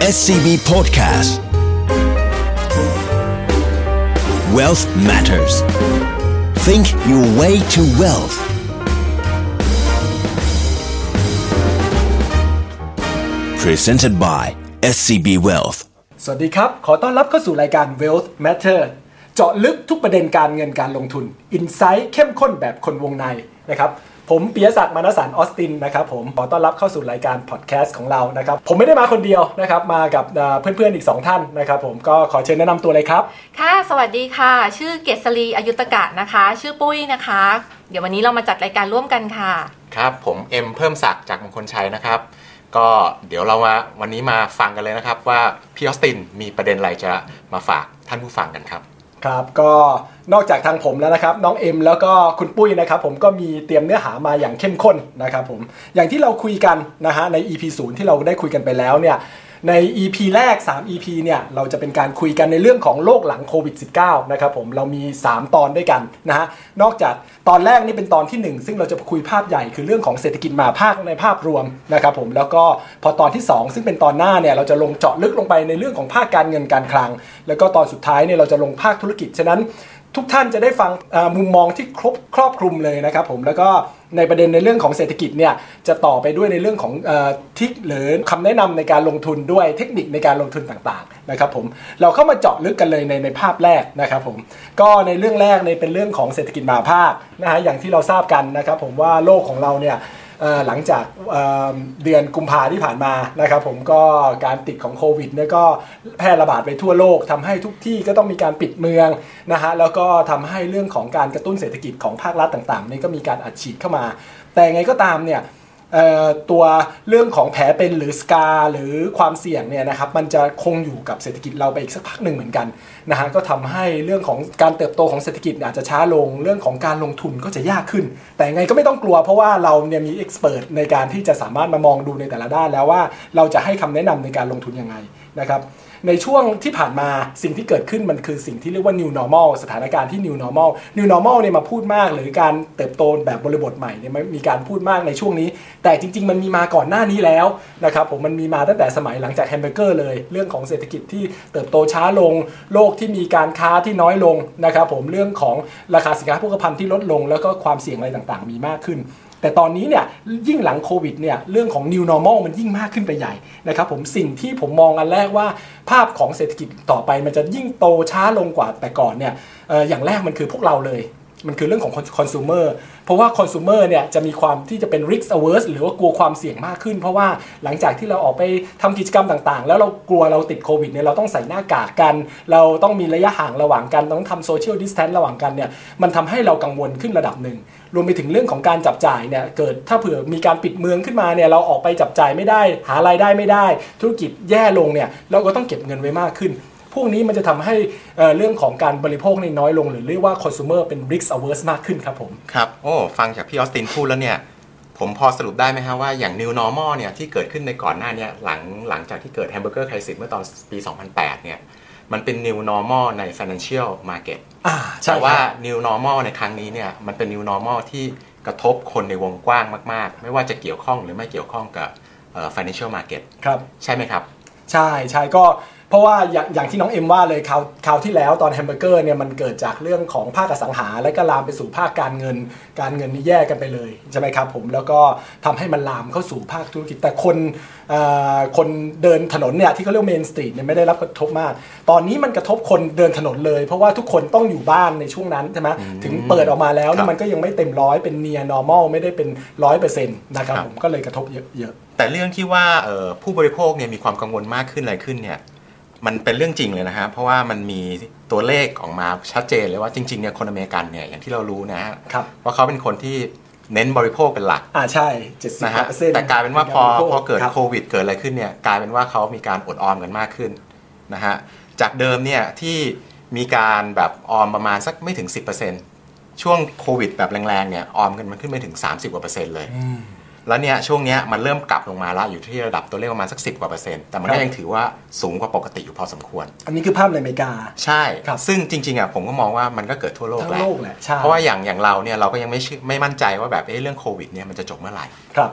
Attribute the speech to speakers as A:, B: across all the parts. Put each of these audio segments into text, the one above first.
A: SCB Podcast Wealth Matters Think your way to wealth Presented by SCB Wealth
B: สวัสดีครับ ขอต้อนรับเข้าสู่รายการ Wealth Matter เจาะลึกทุกประเด็นการเงินการลงทุน อินไซต์เข้มข้นแบบคนวงในนะครับ ผมปียศักดิ์มานสารออสตินนะครับผมขอต้อนรับเข้าสู่รายการพอดแคสต์ของเรานะครับผมไม่ได้มาคนเดียวนะครับมากับเอ่อเพื่อนๆอีก 2 ท่านนะครับผมก็ขอเชิญแนะนำตัวเลยครับ
C: ค่ะ สวัสดีค่ะ ชื่อเกษรีอายุตกะนะคะ ชื่อปุ้ยนะคะ เดี๋ยววันนี้เรามาจัดรายการร่วมกันค่ะ
D: ครับผมเอ็มเพิ่มศักดิ์จากมงคลชัยนะครับ ก็เดี๋ยวเรามาวันนี้มาฟังกันเลยนะครับว่าพี่ออสตินมีประเด็นอะไรจะมาฝากท่านผู้ฟังกันครับ
B: ครับก็นอกจากทางผมแล้วนะครับ น้องเอ็มแล้วก็คุณปุ้ยนะครับ ผมก็มีเตรียมเนื้อหามาอย่างเข้มข้นนะครับผมอย่างที่เราคุยกันนะฮะใน EP 0ที่เราได้คุยกันไปแล้วเนี่ย ใน EP แรก 3 EP เนี่ยเราจะเป็นการคุยกันในเรื่องของโลกหลังโควิด -19 นะครับผมเรามี 3 ตอนด้วยกันนะฮะนอกจากตอนแรกนี่เป็นตอนที่ 1 ซึ่งเราจะคุยภาพใหญ่คือเรื่องของเศรษฐกิจมหาภาคในภาพรวมนะครับผมแล้วก็พอตอนที่ 2 ซึ่งเป็นตอนหน้าเนี่ยเราจะลงเจาะลึกลงไปในเรื่องของภาคการเงินการคลัง แล้วก็ตอนสุดท้ายเนี่ยเราจะลงภาคธุรกิจฉะนั้น ทุกท่านจะได้ฟังมุมมองที่ครบครอบคลุมเลยนะครับผมแล้วก็ในประเด็นในเรื่องของเศรษฐกิจเนี่ยจะต่อไปด้วยในเรื่องของอทิกหรือคำแนะนำในการลงทุนด้วยเทคนิคในการลงทุนต่างๆนะครับผมเราเข้ามาเจาะลึกกันเลยในในภาพแรกนะครับผมก็ในเรื่องแรกในเป็นเรื่องของเศรษฐกิจมหาภาคนะฮะอย่างที่เราทราบกันนะครับผมว่าโลกของเราเนี่ย หลังจากเดือนกุมภาที่ผ่านมานะครับผมก็การติดของโควิดเนี่ยก็แพร่ระบาดไปทั่วโลกทำให้ทุกที่ก็ต้องมีการปิดเมืองนะฮะแล้วก็ทำให้เรื่องของการกระตุ้นเศรษฐกิจของภาครัฐต่างๆนี่ก็มีการอัดฉีดเข้ามา แต่ไงก็ตามเนี่ยตัวเรื่องของแผลเป็นหรือสกาหรือความเสี่ยงเนี่ยนะครับมันจะคงอยู่กับเศรษฐกิจเราไปอีกสักพักหนึ่งเหมือนกัน นะฮะก็ทำให้เรื่องของการเติบโตของเศรษฐกิจอาจจะช้าลงเรื่องของการลงทุนก็จะยากขึ้น แต่ไงก็ไม่ต้องกลัวเพราะว่าเราเนี่ยมีเอ็กซ์เพรสในการที่จะสามารถมามองดูในแต่ละด้านแล้วว่าเราจะให้คำแนะนำในการลงทุนยังไงนะครับในช่วงที่ผ่านมาสิ่งที่เกิดขึ้นมันคือสิ่งที่เรียกว่า new normal สถานการณ์ที่ new normal new normal เนี่ยมาพูดมากหรือการเติบโตแบบบริบทใหม่เนี่ยมีการพูดมากในช่วงนี้ แต่จริง ๆ มันมีมาก่อนหน้านี้แล้วนะครับผมมันมีมาตั้งแต่สมัยหลังจากแฮมเบอร์เกอร์เลย เรื่องของเศรษฐกิจที่เติบโตช้าลงโลกที่มีการค้าที่น้อยลงนะครับผมเรื่องของราคาสินค้าโภคภัณฑ์ที่ลดลง แล้วก็ความเสี่ยงอะไรต่างๆ มีมากขึ้นแต่ตอนนี้เนี่ยยิ่งหลังโควิดเนี่ยเรื่องของ new normal มันยิ่งมากขึ้นไปใหญ่นะครับผมสิ่งที่ผมมองอันแรกว่าภาพของเศรษฐกิจต่อไปมันจะยิ่งโตช้าลงกว่าแต่ก่อนเนี่ยอย่างแรกมันคือพวกเราเลย มันคือเรื่องของคอน sumer เพราะว่าคอน sumer เนี่ยจะมีความที่จะเป็น risk averse หรือว่ากลัวความเสี่ยงมากขึ้น เพราะว่าหลังจากที่เราออกไปทำกิจกรรมต่างๆ แล้วเรากลัวเราติดโควิดเนี่ยเราต้องใส่หน้ากากกัน เราต้องมีระยะห่างระหว่างกัน ต้องทำ social distance ระหว่างกันเนี่ยมันทำให้เรากังวลขึ้นระดับหนึ่งรวมไปถึงเรื่องของการจับจ่ายเนี่ยเกิดถ้าเผื่อมีการปิดเมืองขึ้นมาเนี่ยเราออกไปจับจ่ายไม่ได้ หารายได้ไม่ได้ ธุรกิจแย่ลงเนี่ยเราก็ต้องเก็บเงินไว้มากขึ้น พวกนี้มันจะทำให้เอ่อเรื่องของการบริโภคในน้อยลง หรือเรียกว่า consumer เป็น risk averse มากขึ้นครับผม
D: ครับโอ้ฟังจากพี่ออสตินพูดแล้วเนี่ยผมพอสรุปได้ไหมฮะว่าอย่าง new normal เนี่ยที่เกิดขึ้นในก่อนหน้าเนี่ยหลังหลังจากที่เกิด hamburger crisis เมื่อตอนปี 2008 เนี่ยมันเป็น new normal ใน financial market
B: อ่าใช่
D: แต่
B: ค
D: ว่า
B: รับ
D: new normal ในครั้งนี้เนี่ยมันเป็น new normal ที่กระทบคนในวงกว้างมาก ๆ ไม่ว่าจะเกี่ยวข้องหรือไม่เกี่ยวข้องกับเอ่อ financial market
B: ครับ
D: ใช่ไหมครับ
B: ใช่ใช่ก็ เพราะว่าอย่างอย่างที่น้องเอ็มว่าเลยคราวคราวที่แล้วตอนแฮมเบอร์เกอร์เนี่ยมันเกิดจากเรื่องของภาคอสังหา และก็ลามไปสู่ภาคการเงิน การเงินนี่แยกกันไปเลยใช่ไหมครับผมแล้วก็ทำให้มันลามเข้าสู่ภาคธุรกิจแต่คนเอ่อคนเดินถนนเนี่ยที่เขาเรียก main street เนี่ยไม่ได้รับกระทบมาก ตอนนี้มันกระทบคนเดินถนนเลย เพราะว่าทุกคนต้องอยู่บ้านในช่วงนั้นใช่ไหมถึงเปิดออกมาแล้วเนี่ยมันก็ยังไม่เต็มร้อยเป็นเนีย normal ไม่ได้เป็นร้อยเปอร์เซ็นต์นะครับ
D: ครับ
B: ผมก็เลยกระทบเยอะ
D: แต่เรื่องที่ว่าเอ่อผู้บริโภคเนี่ยมีความกังวลมากขึ้นอะไรขึ้นเนี่ย มันเป็นเรื่องจริงเลยนะฮะเพราะว่ามันมีตัวเลขออกมาชัดเจนเลยว่าจริงๆเนี่ยคนอเมริกันเนี่ยอย่างที่เรารู้นะฮะ
B: ครับ
D: ว่าเขาเป็นคนที่เน้นบริโภคเป็นหลัก
B: ๆอ่าใช่เจ็ดสิบ
D: นะฮะ
B: เปอร์เซ็นต์
D: แต่กลายเป็นว่าพอพอเกิด
B: ครับ
D: โควิดเกิดอะไรขึ้นเนี่ยกลายเป็นว่าเขามีการอดออมกันมากขึ้นนะฮะจากเดิมเนี่ยที่มีการแบบออมประมาณสักไม่ถึง 10%ช่วงโควิดแบบแรงๆเนี่ยออมกันมันขึ้นไปถึง 30กว่าเปอร์เซ็นต์เลย แล้วเนี่ยช่วงเนี้ยมันเริ่มกลับลงมาแล้วอยู่ที่ระดับตัวเลขประมาณสัก10กว่าเปอร์เซ็นต์แต่มัน
B: ครั
D: ก็
B: บ
D: ยังถือว่าสูงกว่าปกติอยู่พอสมควร
B: อันนี้คือภาพในอเมริกา
D: ใช่
B: ครับ
D: ซึ่งจริงๆอะผมก็มองว่ามันก็เกิดทั่วโลก
B: ทั้ง
D: แหละ
B: โลกแหละใช่
D: เพราะว่าอย่างอย่างเราเนี่ยเราก็ยังไม่เชื่อไม่มั่นใจว่าแบบเอ้เรื่องโควิดเนี่ยมันจะจบเมื่อไหร่
B: ครับ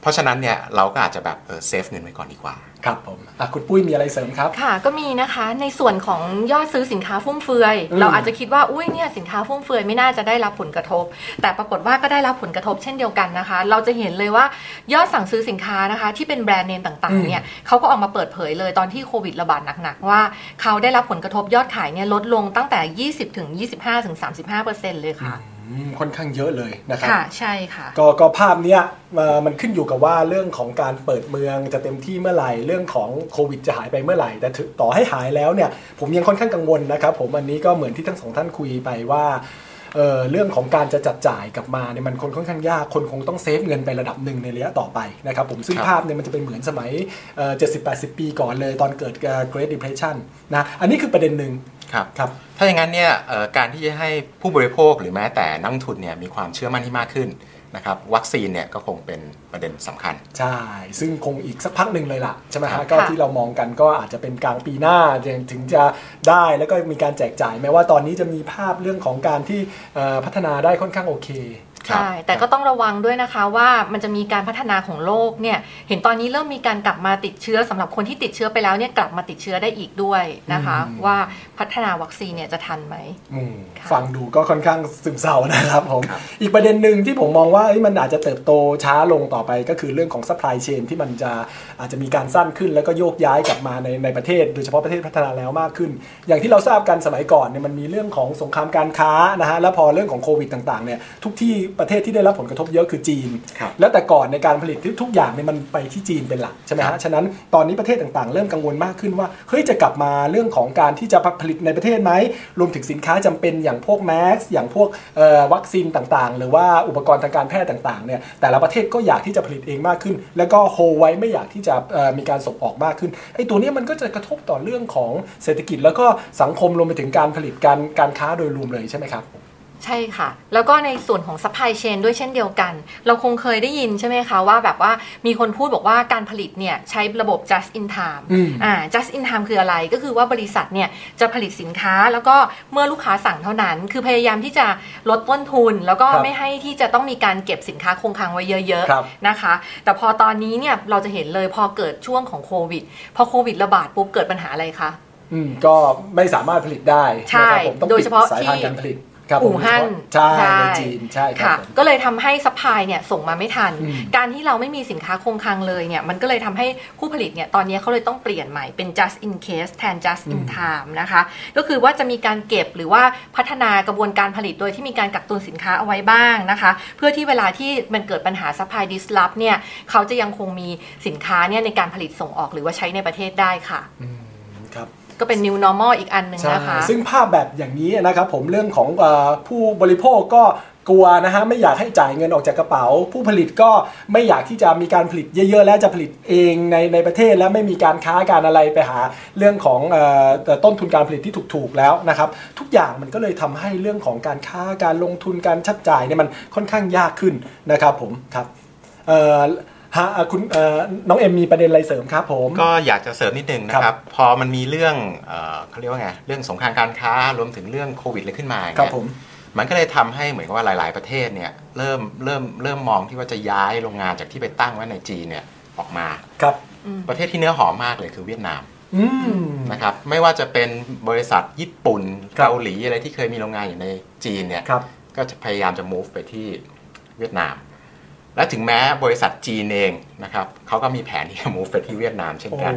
D: เพราะฉะนั้นเนี่ยเราก็อาจจะแบบเออเซฟเงินไว้ก่อนดีกว่า
B: ครับผมอะคุณปุ้ยมีอะไรเสริมครับ
C: ค่ะ ก็มีนะคะในส่วนของยอดซื้อสินค้าฟุ่มเฟือย
B: อืม
C: เราอาจจะคิดว่าอุ้ยเนี่ยสินค้าฟุ่มเฟือยไม่น่าจะได้รับผลกระทบ แต่ปรากฏว่าก็ได้รับผลกระทบเช่นเดียวกันนะคะ เราจะเห็นเลยว่ายอดสั่งซื้อสินค้านะคะ ที่เป็นแบรนด์เนมต่างๆเนี่ยเขาก็ออกมาเปิดเผยเลยตอนที่โควิดระบาดหนักๆว่าเขาได้รับผลกระทบยอดขายเนี่ยลดลงตั้งแต่ 20ถึง25ถึง35เปอร์เซ็นต์เลยค่ะ
B: อืม ค่อนข้างเยอะเลยนะครับ
C: ค่ะใช่ค่ะ
B: ก็ก็ภาพเนี้ยเอ่อมันขึ้นอยู่กับว่าเรื่องของการเปิดเมืองจะเต็มที่เมื่อไหร่เรื่องของโควิดจะหายไปเมื่อไหร่ แต่ถึงต่อให้หายแล้วเนี่ยผมยังค่อนข้างกังวลนะครับ ผมอันนี้ก็เหมือนที่ทั้งสองท่านคุยไปว่าเอ่อเรื่องของการจะจัดจ่ายกลับมาเนี่ยมันคนค่อนข้างยากคนคงต้องเซฟเงินไประดับหนึ่งในระยะต่อไปนะครับผมซึ่ง
D: ครับ
B: ภาพเนี่ยมันจะเป็นเหมือนสมัยเจ็ดสิบแปดสิบปีก่อนเลยตอนเกิด Great Depression นะอันนี้คือประเด็นหนึ่ง
D: ครับ
B: ครับ
D: ถ้าอย่างนั้นเนี่ยเอ่อการที่จะให้ผู้บริโภคหรือแม้แต่นักลงทุนเนี่ยมีความเชื่อมั่นที่มากขึ้นนะครับวัคซีนเนี่ยก็คงเป็นประเด็นสำคัญ
B: ใช่ ซึ่งคงอีกสักพักหนึ่งเลยล่ะ ใช่ไหม
D: ครั
B: ฮะ
D: บ
B: ก็
C: ค่ะ
B: ที่เรามองกันก็อาจจะเป็นกลางปีหน้าถึงจะได้แล้วก็มีการแจกจ่าย แม้ว่าตอนนี้จะมีภาพเรื่องของการที่เอ่อพัฒนาได้ค่อนข้างโอเค
D: ครับ
C: ใช่แต่ก็ต้องระวังด้วยนะคะว่ามันจะมีการพัฒนาของโลกเนี่ยเห็นตอนนี้เริ่มมีการกลับมาติดเชื้อสำหรับคนที่ติดเชื้อไปแล้วเนี่ยกลับมาติดเชื้อได้อีกด้วยนะคะ
B: อืม
C: ว่าพัฒนาวัคซีนเนี่ยจะทันไหม
B: อืม
C: ค่ะ
B: ฟังดูก็ค่อนข้างซึมเศร้านะครับผม
D: ครับ
B: อีกประเด็นหนึ่งที่ผมมองว่าเอ้ยมันอาจจะเติบโตช้าลงต่อไปก็คือเรื่องของ supply chain ที่มันจะ อาจจะมีการสั้นขึ้นแล้วก็โยกย้ายกลับมาในในประเทศ โดยเฉพาะประเทศพัฒนาแล้วมากขึ้น อย่างที่เราทราบกันสมัยก่อนเนี่ยมันมีเรื่องของสงครามการค้านะฮะแล้วพอเรื่องของโควิดต่างๆเนี่ยทุกที่ประเทศที่ได้รับผลกระทบเยอะคือจีน
D: ครับ
B: แล้วแต่ก่อนในการผลิตทุกอย่างเนี่ยมันไปที่จีนเป็นหลักใช่ไหม
D: ครั
B: ฮะ
D: บ
B: ฉะนั้นตอนนี้ประเทศต่างๆ เริ่มกังวลมากขึ้นว่าเฮ้ยจะกลับมาเรื่องของการที่จะผลิตในประเทศไหมรวมถึงสินค้าจำเป็นอย่างพวกแมสอย่างพวกเอ่อวัคซีนต่างๆ หรือว่าอุปกรณ์ทางการแพทย์ต่างๆเนี่ยแต่ละประเทศก็อยากที่จะผลิตเองมากขึ้น แล้วก็โฮไว้ไม่อยากที่จะเอ่อมีการส่งออกมากขึ้นไอ้ตัวนี้มันก็จะกระทบต่อเรื่องของเศรษฐกิจ แล้วก็สังคมรวมไปถึงการผลิตการการค้าโดยรวมเลยใช่ไหมครับ
C: ใช่ค่ะ แล้วก็ในส่วนของ supply chain ด้วยเช่นเดียวกัน เราคงเคยได้ยินใช่ไหมคะว่าแบบว่ามีคนพูดบอกว่าการผลิตเนี่ยใช้ระบบ just in time
B: อืม
C: อ่า just in time คืออะไรก็คือว่าบริษัทเนี่ยจะผลิตสินค้าแล้วก็เมื่อลูกค้าสั่งเท่านั้น คือพยายามที่จะลดต้นทุน แล้วก็
B: ครับ
C: ไม่ให้ที่จะต้องมีการเก็บสินค้าคงคลังไว้เยอะ
B: ครับ
C: ๆนะคะ แต่พอตอนนี้เนี่ยเราจะเห็นเลยพอเกิดช่วงของโควิดพอโควิดระบาดปุ๊บเกิดปัญหาอะไรคะ
B: อืมก็ไม่สามารถผลิตได้
C: ใช่
B: นะครับผมต้อง
C: โดยเฉพาะ
B: ปิสายทาง
C: ที่
B: การผลิต ครับผม
C: อู่ฮั่น
B: ใช่
C: ใช่
B: ในจีนใช่ครับ
C: ค่ะ
B: ผม
C: ก็เลยทำให้ supply เนี่ยส่งมาไม่ทัน
B: อืม
C: การที่เราไม่มีสินค้าคงคลังเลยเนี่ยมันก็เลยทำให้ผู้ผลิตเนี่ยตอนนี้เขาเลยต้องเปลี่ยนใหม่เป็น just in case แทน just in time นะคะก็คือว่าจะมีการเก็บหรือว่าพัฒนากระบวนการผลิตโดยที่มีการกักตุนสินค้าเอาไว้บ้างนะคะ เพื่อที่เวลาที่มันเกิดปัญหา supply disrupt เนี่ยเขาจะยังคงมีสินค้าเนี่ยในการผลิตส่งออกหรือว่าใช้ในประเทศได้ค่ะ
B: อืมครับ
C: ก็เป็น new normal อีกอันหนึ่ง
B: ใช่
C: นะคะ
B: ซึ่งภาพแบบอย่างนี้นะครับผมเรื่องของเออผู้บริโภคก็กลัวนะฮะไม่อยากให้จ่ายเงินออกจากกระเป๋า ผู้ผลิตก็ไม่อยากที่จะมีการผลิตเยอะๆ แล้วจะผลิตเองในในประเทศแล้วไม่มีการค้าการอะไรไปหาเรื่องของเออต้นทุนการผลิตที่ถูกๆแล้วนะครับ ทุกอย่างมันก็เลยทำให้เรื่องของการค้าการลงทุนการชัดจ่ายเนี่ยมันค่อนข้างยากขึ้นนะครับผมครับเอ่อ ฮะเอ่อคุณเอ่อน้องเอ็มมีประเด็นอะไรเสริมครับผม
D: ก็อยากจะเสริมนิดนึงนะค
B: ครั
D: รับ
B: บ
D: พอมันมีเรื่องเอ่อเขาเรียกว่าไงเรื่องสงครามการค้ารวมถึงเรื่องโควิดอะไรขึ้นมาอย่าง
B: ครับ
D: เงี้ย
B: ผม
D: มันก็เลยทำให้เหมือนกับว่าหลาย ๆประเทศเนี่ยเริ่มเริ่มเริ่มมองที่ว่าจะย้ายโรงงานจากที่ไปตั้งไว้ในจีนเนี่ยออกมา
B: ครับ
D: ประเทศที่เนื้อหอมมากเลยคือเวียดนาม
B: อืม
D: นะครับไม่ว่าจะเป็นบริษัทญี่ปุ่น
B: ครับ
D: เกาหลีอะไรที่เคยมีโรงงานอยู่ในจีนเนี่ย
B: ครับ
D: ก็จะพยายามจะ move ไปที่เวียดนาม และถึงแม้บริษัทจีนเองนะครับเขาก็มีแผนที่จะ move ไปที่เวียดนามเช่น
B: โอ้
D: กัน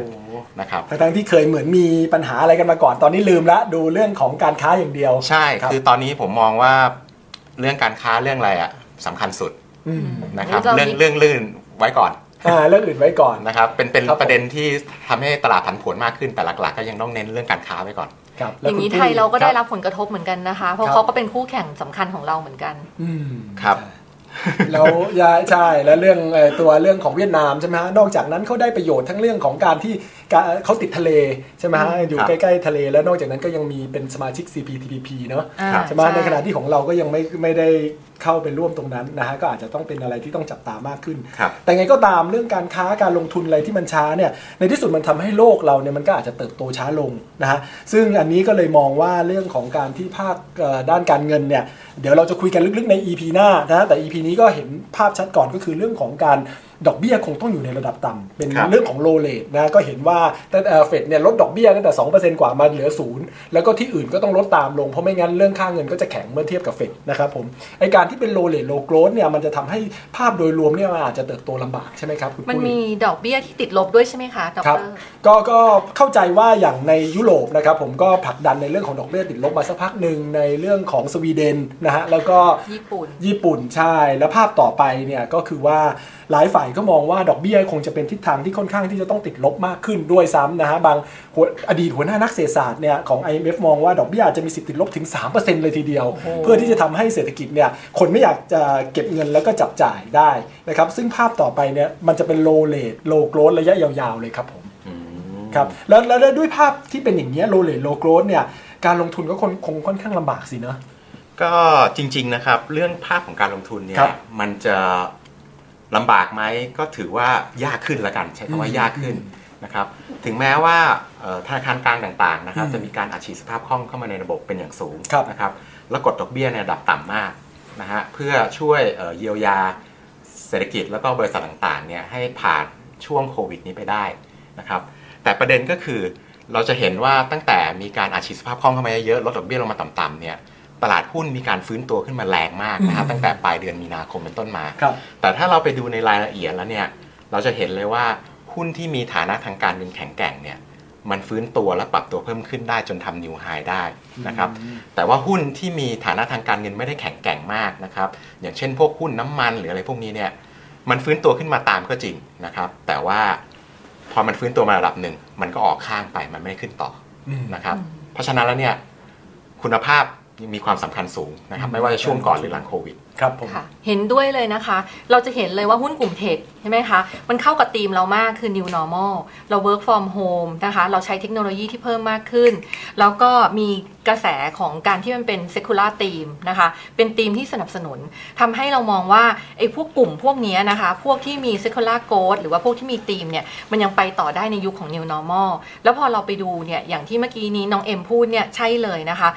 D: นะครับ
B: ทั้งๆที่เคยเหมือนมีปัญหาอะไรกันมาก่อนตอนนี้ลืมละดูเรื่องของการค้าอย่างเดียว
D: ใช่
B: ครับ
D: คือตอนนี้ผมมองว่าเรื่องการค้าเรื่องอะไรอะสำคัญสุด
B: อืม
D: นะครับ
C: นี่เรา
D: เรื่อง
C: มี
D: เรื่องลื่นไว้ก่อน
B: อ่าเรื่องอื่นไว้ก่อน
D: นะครับเป็นเป็น
B: ครับผม
D: ประเด็นที่ทำให้ตลาดผันผวนมากขึ้นแต่หลักๆก็ยังต้องเน้นเรื่องการค้าไว้ก่อน
B: ครับ
C: อ
B: แล้ว
C: ย่างนี้
B: คุณ
C: ไทยเราก็ได้
B: ค
C: รับผลกระทบเหมือนกันนะคะ เพราะ
B: ครับ
C: เขาก็เป็นคู่แข่งสำคัญของเราเหมือนกัน
B: อืม
D: ครับ
B: แล้วยาใช่แล้วเรื่องตัวเรื่องของเวียดนามใช่ไหมฮะนอกจากนั้นเขาได้ประโยชน์ทั้งเรื่องของการที่เขาติดทะเลใช่ไหมฮะอยู่
D: ครับ
B: ใกล้ๆทะเล แล้วนอกจากนั้นก็ยังมีเป็นสมาชิก CPTPP เนอะ
C: อ่า
B: ใช่ไหมในขณะที่ของเราก็ยังไม่ไม่ได้เข้าไปร่วมตรงนั้นนะฮะก็อาจจะต้องเป็นอะไรที่ต้องจับตามากขึ้น
D: ครับ
B: แต่ไงก็ตามเรื่องการค้าการลงทุนอะไรที่มันช้าเนี่ยในที่สุดมันทำให้โลกเราเนี่ยมันก็อาจจะเติบโตช้าลงนะฮะซึ่งอันนี้ก็เลยมองว่าเรื่องของการที่ภาคเอ่อด้านการเงินเนี่ยเดี๋ยวเราจะคุยกันลึกๆใน EP หน้านะฮะแต่ EP นี้ก็เห็นภาพชัดก่อนก็คือเรื่องของการ ดอกเบี้ยคงต้องอยู่ในระดับต่ำเป็น
D: ครับ
B: เรื่องของ low rate นะก็เห็นว่าแต่เฟดเนี่ยลดดอกเบี้ยตั้งแต่2%กว่ามาเหลือศูนย์แล้วก็ที่อื่นก็ต้องลดตามลงเพราะไม่งั้นเรื่องค่าเงินก็จะแข็งเมื่อเทียบกับเฟดนะครับผมไอการที่เป็น low rate low growth เนี่ยมันจะทำให้ภาพโดยรวมเนี่ยมันอาจจะเติบโตลำบากใช่ไหมครับคุณ
C: มัน
B: ปุ้ย
C: มีดอกเบี้ยที่ติดลบด้วยใช่ไหมคะด
B: ครับ
C: ร
B: ก็ก็เข้าใจว่าอย่างในยุโรปนะครับผมก็ผลักดันในเรื่องของดอกเบี้ยติดลบมาสักพักหนึ่งในเรื่องของสวีเดนนะฮะแล้วก็
C: ญี่ปุ่น
B: ญี่ปุ่นใช่แล้วภาพต่อไปเนี่ยก็คือว่าหลายฝ่ายก็มองว่าดอกเบี้ยคงจะเป็นทิศทางที่ค่อนข้างที่จะต้องติดลบมากขึ้นด้วยซ้ำนะฮะบางหัวอดีตหัวหน้านักเศรษฐศาสตร์เนี่ยของ IMF มองว่าดอกเบี้ยอาจจะมีสิทธิ์ติดลบถึง 3%เลยทีเดียว เพื่อที่จะทำให้เศรษฐกิจเนี่ยคนไม่อยากจะเก็บเงินแล้วก็จับจ่ายได้นะครับซึ่งภาพต่อไปเนี่ยมันจะเป็น low rate low growth ระยะยาวๆเลยครับผม
D: อืม
B: ครับแล้วแล้วแล้วด้วยภาพที่เป็นอย่างนี้ย low rate low growth เนี่ยการลงทุนก็คงคงค่อนข้างลำบากสิเนอะ
D: ก็จริงๆนะครับ เรื่องภาพของการลงทุนเนี่ย
B: ครับ
D: มันจะ ลำบากไหมก็ถือว่ายากขึ้นละกัน ใช้คำว่า
B: อืม
D: ยากขึ้นนะครับถึงแม้ว่าเอ่อธนาคารกลางต่างๆนะครับ
B: อืม
D: จะมีการอัดฉีดสภาพคล่องเข้ามาในระบบเป็นอย่างสูง
B: ครับ
D: นะครับแล้วกดดอกเบี้ยในระดับต่ำมากนะฮะเพื่อช่วยเอ่อเยียวยาเศรษฐกิจแล้วก็บริษัทต่างๆเนี่ยให้ผ่านช่วงโควิดนี้ไปได้นะครับแต่ประเด็นก็คือเราจะเห็นว่าตั้งแต่มีการอัดฉีดสภาพคล่องเข้ามาเยอะๆลดดอกเบี้ยลงมาต่ำๆเนี่ย ตลาดหุ้นมีการฟื้นตัวขึ้นมาแรงมากนะครับ
B: อืม
D: ตั้งแต่ปลายเดือนมีนาคมเป็นต้นมา
B: ครับ
D: แต่ถ้าเราไปดูในรายละเอียดแล้วเนี่ยเราจะเห็นเลยว่าหุ้นที่มีฐานะทางการเงินแข็งแกร่งเนี่ยมันฟื้นตัวและปรับตัวเพิ่มขึ้นได้จนทำนิวไฮได้นะครับแต่ว่าหุ้นที่มีฐานะทางการเงินไม่ได้แข็งแกร่งมากนะครับอย่างเช่นพวกหุ้นน้ำมันหรืออะไรพวกนี้เนี่ยมันฟื้นตัวขึ้นมาตามก็จริงนะครับ แต่ว่าพอมันฟื้นตัวมาระดับหนึ่ง มันก็ออกข้างไปมันไม่ได้ขึ้นต่อ
B: อืม
D: นะครับ เพราะฉะนั้นแล้วเนี่ยคุณภาพยัง มีความสำคัญสูงนะครับไม่ว่าจะช่วงก่อนหรือหลังโควิด
B: ครับผม
C: เห็นด้วยเลยนะคะ เราจะเห็นเลยว่าหุ้นกลุ่มเทคใช่ไหมคะ มันเข้ากับธีมเรามากคือ new normal เรา work from home นะคะ เราใช้เทคโนโลยีที่เพิ่มมากขึ้น แล้วก็มีกระแสของการที่มันเป็น secular theme นะคะ เป็นธีมที่สนับสนุนทำให้เรามองว่าไอ้พวกกลุ่มพวกนี้นะคะ พวกที่มี secular growth หรือว่าพวกที่มีธีมเนี่ย มันยังไปต่อได้ในยุคของ new normal แล้วพอเราไปดูเนี่ย อย่างที่เมื่อกี้นี้น้องเอ็มพูดเนี่ยใช่เลยนะคะ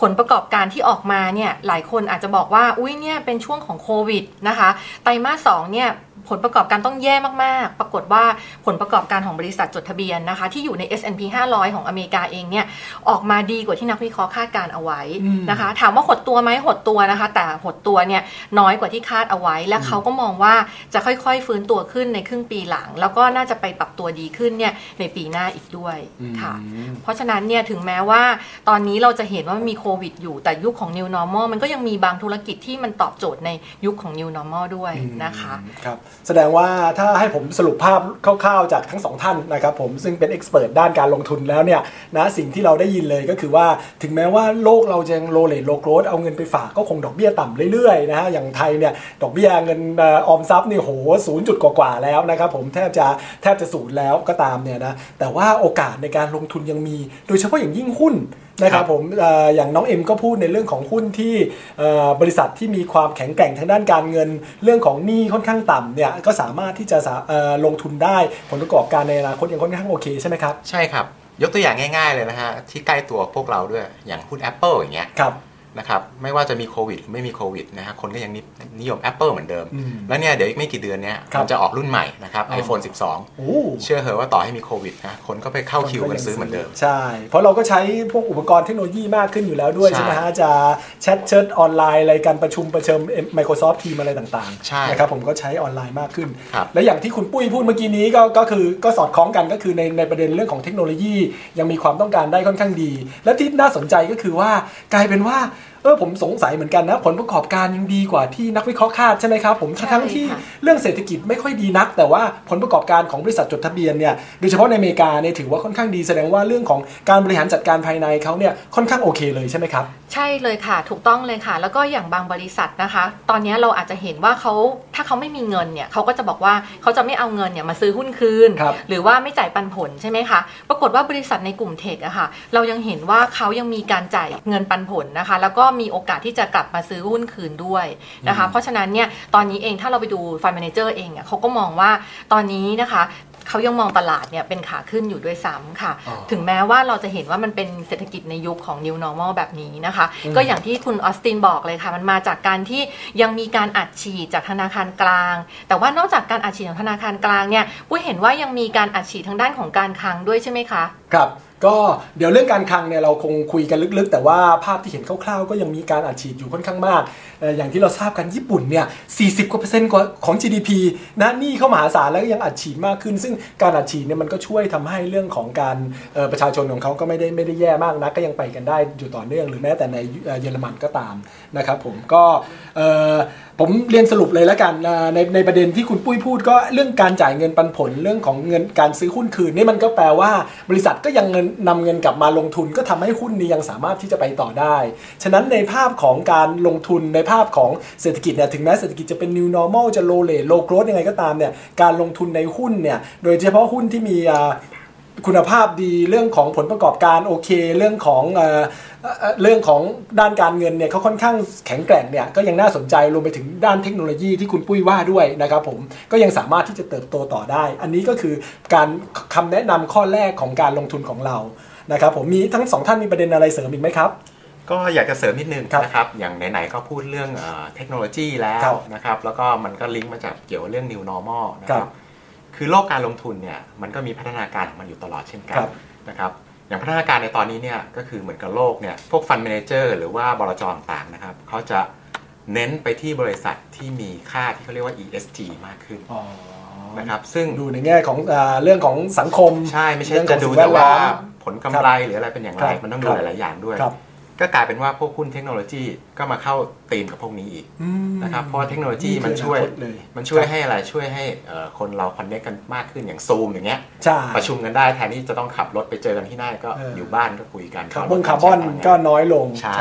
C: ผลประกอบการที่ออกมาเนี่ย หลายคนอาจจะบอกว่า อุ้ยเนี่ยเป็นช่วงของโควิดนะคะ ไตรมาสสองเนี่ย ผลประกอบการต้องแย่มากๆ ปรากฏว่าผลประกอบการของบริษัทจดทะเบียนนะคะ ที่อยู่ใน S&P 500 ของอเมริกาเองเนี่ยออกมาดีกว่าที่นักวิเคราะห์คาดการเอาไว้
B: อืม
C: นะคะ ถามว่าหดตัวไหมหดตัวนะคะ แต่หดตัวเนี่ยน้อยกว่าที่คาดเอาไว้ และเขาก็มองว่าจะค่อยๆ ฟื้นตัวขึ้นในครึ่งปีหลัง แล้วก็น่าจะไปปรับตัวดีขึ้นเนี่ยในปีหน้าอีกด้วยค่ะ
B: อืม
C: เพราะฉะนั้นเนี่ยถึงแม้ว่าตอนนี้เราจะเห็นว่ามันมีโควิดอยู่แต่ยุคของ New Normal มันก็ยังมีบางธุรกิจที่มันตอบโจทย์ในยุคของ New Normal ด้วยนะคะ
B: ครับแสดงว่าถ้าให้ผมสรุปภาพคร่าวๆจากทั้งสองท่านนะครับผมซึ่งเป็นเอ็กซ์เพรสด้านการลงทุนแล้วเนี่ยนะสิ่งที่เราได้ยินเลยก็คือว่าถึงแม้ว่าโลกเราจะยังโลเลทโลโกรดเอาเงินไปฝากก็คงดอกเบี้ยต่ำเรื่อยๆนะฮะอย่างไทยเนี่ยดอกเบี้ยเงินออออมทรัพย์นี่โหศูนย์จุดกว่าๆแล้วนะครับผมแทบจะแทบจะศูนย์แล้วก็ตามเนี่ยนะแต่ว่าโอกาสในการลงทุนยังมี โดยเฉพาะอย่างยิ่งหุ้น นะครับผมเอ่ออย่างน้องเอ็มก็พูดในเรื่องของหุ้นที่เอ่อบริษัทที่มีความแข็งแกร่งทางด้านการเงิน เรื่องของหนี้ค่อนข้างต่ำเนี่ยก็สามารถที่จะสาเอ่อลงทุนได้ผลประกอบการในอนาคตยังค่อนข้างโอเคใช่ไหมครับ
D: ใช่ครับ ยกตัวอย่างง่าย ๆเลยนะฮะที่ใกล้ตัวพวกเราด้วยอย่างหุ้น Apple อย่างเงี้ย
B: ครับ
D: นะครับไม่ว่าจะมีโควิดหรือไม่มีโควิดนะฮะคนก็ยังนินิยม Apple เหมือนเดิม
B: อืม
D: แล้วเนี่ยเดี๋ยวอีกไม่กี่เดือนเนี้ย
B: ครับ
D: มันจะออกรุ่นใหม่นะครับ
B: อ๋อ
D: iPhone
B: โอ้
D: 12 เชื่อเหอะว่าต่อให้มีโควิดนะคนก็ไปเข้าคิวกันซื้อเหมือนเดิม
B: ใช่ เพราะเราก็ใช้พวกอุปกรณ์เทคโนโลยีมากขึ้นอยู่แล้วด้วย
D: ใช่
B: ใช่ไหมฮะจะแชทเชิดออนไลน์อะไรการประชุมประเชิม Microsoft Team อะไรต่าง
D: ใช่
B: ๆนะครับผมก็ใช้ออนไลน์มากขึ้น
D: ครับ
B: และอย่างที่คุณปุ้ยพูดเมื่อกี้นี้ก็ก็คือก็สอดคล้องกันก็คือในในประเด็นเรื่องของเทคโนโลยี ยังมีความต้องการได้ค่อนข้างดี และที่น่าสนใจก็คือว่ากลายเป็นว่า เออผมสงสัยเหมือนกันนะ ผลประกอบการยังดีกว่าที่นักวิเคราะห์คาดใช่ไหมครับผม
C: ใช่
B: ทั้งที่
C: ค่ะ
B: เรื่องเศรษฐกิจไม่ค่อยดีนัก แต่ว่าผลประกอบการของบริษัทจดทะเบียนเนี่ยโดยเฉพาะในอเมริกาเนี่ยถือว่าค่อนข้างดีแสดงว่าเรื่องของการบริหารจัดการภายในเขาเนี่ยค่อนข้างโอเคเลยใช่ไหมครับ
C: ใช่เลยค่ะ ถูกต้องเลยค่ะ แล้วก็อย่างบางบริษัทนะคะ ตอนนี้เราอาจจะเห็นว่าเขาถ้าเขาไม่มีเงินเนี่ยเขาก็จะบอกว่าเขาจะไม่เอาเงินเนี่ยมาซื้อหุ้นคืน
B: ครับ
C: หรือว่าไม่จ่ายปันผลใช่ไหมคะปรากฏว่าบริษัทในกลุ่มเทคอะค่ะเรายังเห็นว่าเขายังมีการจ่ายเงินปันผลนะคะ แล้วก็มีโอกาสที่จะกลับมาซื้อหุ้นคืนด้วยนะคะ เพราะฉะนั้นเนี่ยตอนนี้เองถ้าเราไปดูฟัน d ม a นเจอร์เองอะเขาก็มองว่าตอนนี้นะคะเขายังมองตลาดเนี่ยเป็นขาขึ้นอยู่ด้วยซ้ำค่ะ
B: อ๋อ
C: ถึงแม้ว่าเราจะเห็นว่ามันเป็นเศรษฐกิจในยุคของ new normal แบบนี้นะคะ
B: อืม
C: ก็อย่างที่คุณออสตินบอกเลยค่ะ มันมาจากการที่ยังมีการอัดฉีดจากธนาคารกลาง แต่ว่านอกจากการอัดฉีดของธนาคารกลางเนี่ยปุ้ยเห็นว่ายังมีการอัดฉีดทางด้านของการคลังด้วยใช่ไหมคะ
B: ครับ ก็เดี๋ยวเรื่องการคลังเนี่ยเราคงคุยกันลึกๆ แต่ว่าภาพที่เห็นคร่าวๆ ก็ยังมีการอัดฉีดอยู่ค่อนข้างมาก อย่างที่เราทราบกันญี่ปุ่นเนี่ย 40 กว่าเปอร์เซ็นต์กว่าของ GDP นะนี่เข้ามหาศาลแล้วก็ยังอัดฉีดมากขึ้น ซึ่งการอัดฉีดเนี่ยมันก็ช่วยทำให้เรื่องของการประชาชนของเขาก็ไม่ได้ไม่ได้แย่มากนะก็ยังไปกันได้อยู่ต่อเนื่องหรือแม้แต่ในเยอรมันก็ตามนะครับผมก็เผมเรียนสรุปเลยแล้วกันในในประเด็นที่คุณปุ้ยพูดก็เรื่องการจ่ายเงินปันผลเรื่องของเงินการซื้อหุ้นคืนนี่มันก็แปลว่า บริษัทก็ยังเงินนำเงินกลับมาลงทุน ก็ทำให้หุ้นนี้ยังสามารถที่จะไปต่อได้ ฉะนั้นในภาพของการลงทุนในภาพของเศรษฐกิจเนี่ยถึงแม้เศรษฐกิจจะเป็น new normal จะ low rate low growth ยังไงก็ตามเนี่ยการลงทุนในหุ้นเนี่ยโดยเฉพาะหุ้นที่มี คุณภาพดีเรื่องของผลประกอบการโอเค เรื่องของเอ่อเอ่อเรื่องของด้านการเงินเนี่ยเขาค่อนข้างแข็งแกร่งเนี่ยก็ยังน่าสนใจรวมไปถึงด้านเทคโนโลยีที่คุณปุ้ยว่าด้วยนะครับผมก็ยังสามารถที่จะเติบโตต่อได้ อันนี้ก็คือการคำแนะนำข้อแรกของการลงทุนของเรานะครับผมมีทั้งสองท่านมีประเด็นอะไรเสริมอีกไหมครับ
D: ก็อยากจะเสริมนิดนึง
B: ครับ
D: นะครับอย่างไหนๆก็พูดเรื่องเอ่อเทคโนโลยีแล้
B: ครั
D: ว
B: บ
D: นะครับแล้วก็มันก็ลิงก์มาจากเกี่ยวกับเรื่อง new normal นะค
B: ครั
D: รับบ คือโลกการลงทุนเนี่ยมันก็มีพัฒนาการของมันอยู่ตลอดเช่นกั
B: คนรับ
D: นะครับอย่างพัฒนาการในตอนนี้เนี่ยก็คือเหมือนกับโลกเนี่ยพวกฟันเมนเจอร์หรือว่าบลจต่างๆนะครับเขาจะเน้นไปที่บริษัทที่มีค่าที่เขาเรียกว่า ESG มากขึ้น
B: อ๋อ
D: นะครับซึ่ง
B: ดูในแง่ของอ่าเรื่องของสังคม
D: ใช่ไม่ใช่
B: เรื่องข
D: จะ
B: อง
D: ดู
B: สิ่งแว
D: แต่
B: ดล้
D: ว่า
B: อม
D: ผลกำไรหรืออะไรเป็นอย่างไร
B: ครับ
D: มันต้องดู
B: ครับ
D: หลายๆอย่างด้วย
B: ครับ
D: ก็กลายเป็นว่าพวกหุ้นเทคโนโลยีก็มาเข้าธีมกับพวกนี้อีก
B: อืม
D: นะครับเพราะว่าเทคโนโลยีมันช่วย
B: อนาคตเลย
D: มันช่วยให้อะไรช่วยให้เอ่อคนเราคอนเนคกันมากขึ้นอย่างซูมอย่างเงี้ย
B: ใช่
D: ประชุมกันได้แทนที่จะต้องขับรถไปเจอกันที่นั่นก็
B: เออ
D: อ
B: อ
D: ยู่บ้านก็คุยกัน
B: คาร์บอนคาร์บอนก็น้อยลง
D: ใช่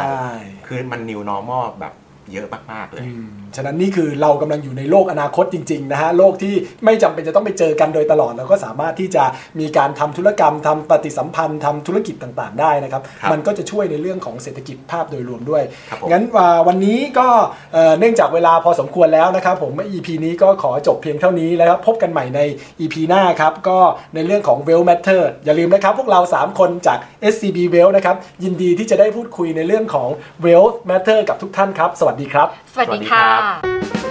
D: คือมัน new normal แบบ เยอะมากๆเลย
B: อืมฉะนั้นนี่คือเรากำลังอยู่ในโลกอนาคตจริง ๆ นะฮะโลกที่ไม่จำเป็นจะต้องไปเจอกันโดยตลอดเราก็สามารถที่จะมีการทำธุรกรรมทำปฏิสัมพันธ์ทำธุรกิจต่างๆ ได้นะครับ
D: ครับ
B: มันก็จะช่วยในเรื่องของเศรษฐกิจภาพโดยรวมด้วย
D: ครับผม
B: งั้นอ่าวันนี้ก็เอ่อเนื่องจากเวลาพอสมควรแล้วนะครับ ผม EP นี้ก็ขอจบเพียงเท่านี้แล้วครับพบกันใหม่ใน EP หน้าครับก็ในเรื่องของ Well Matter อย่าลืมนะครับ พวกเรา 3 คนจาก SCB Well นะครับยินดีที่จะได้พูดคุยในเรื่องของ Well Matter กับทุกท่านครับสวัสดีครับ
C: สวัสดี
D: สวัสดีครั
C: ค่ะ
D: บ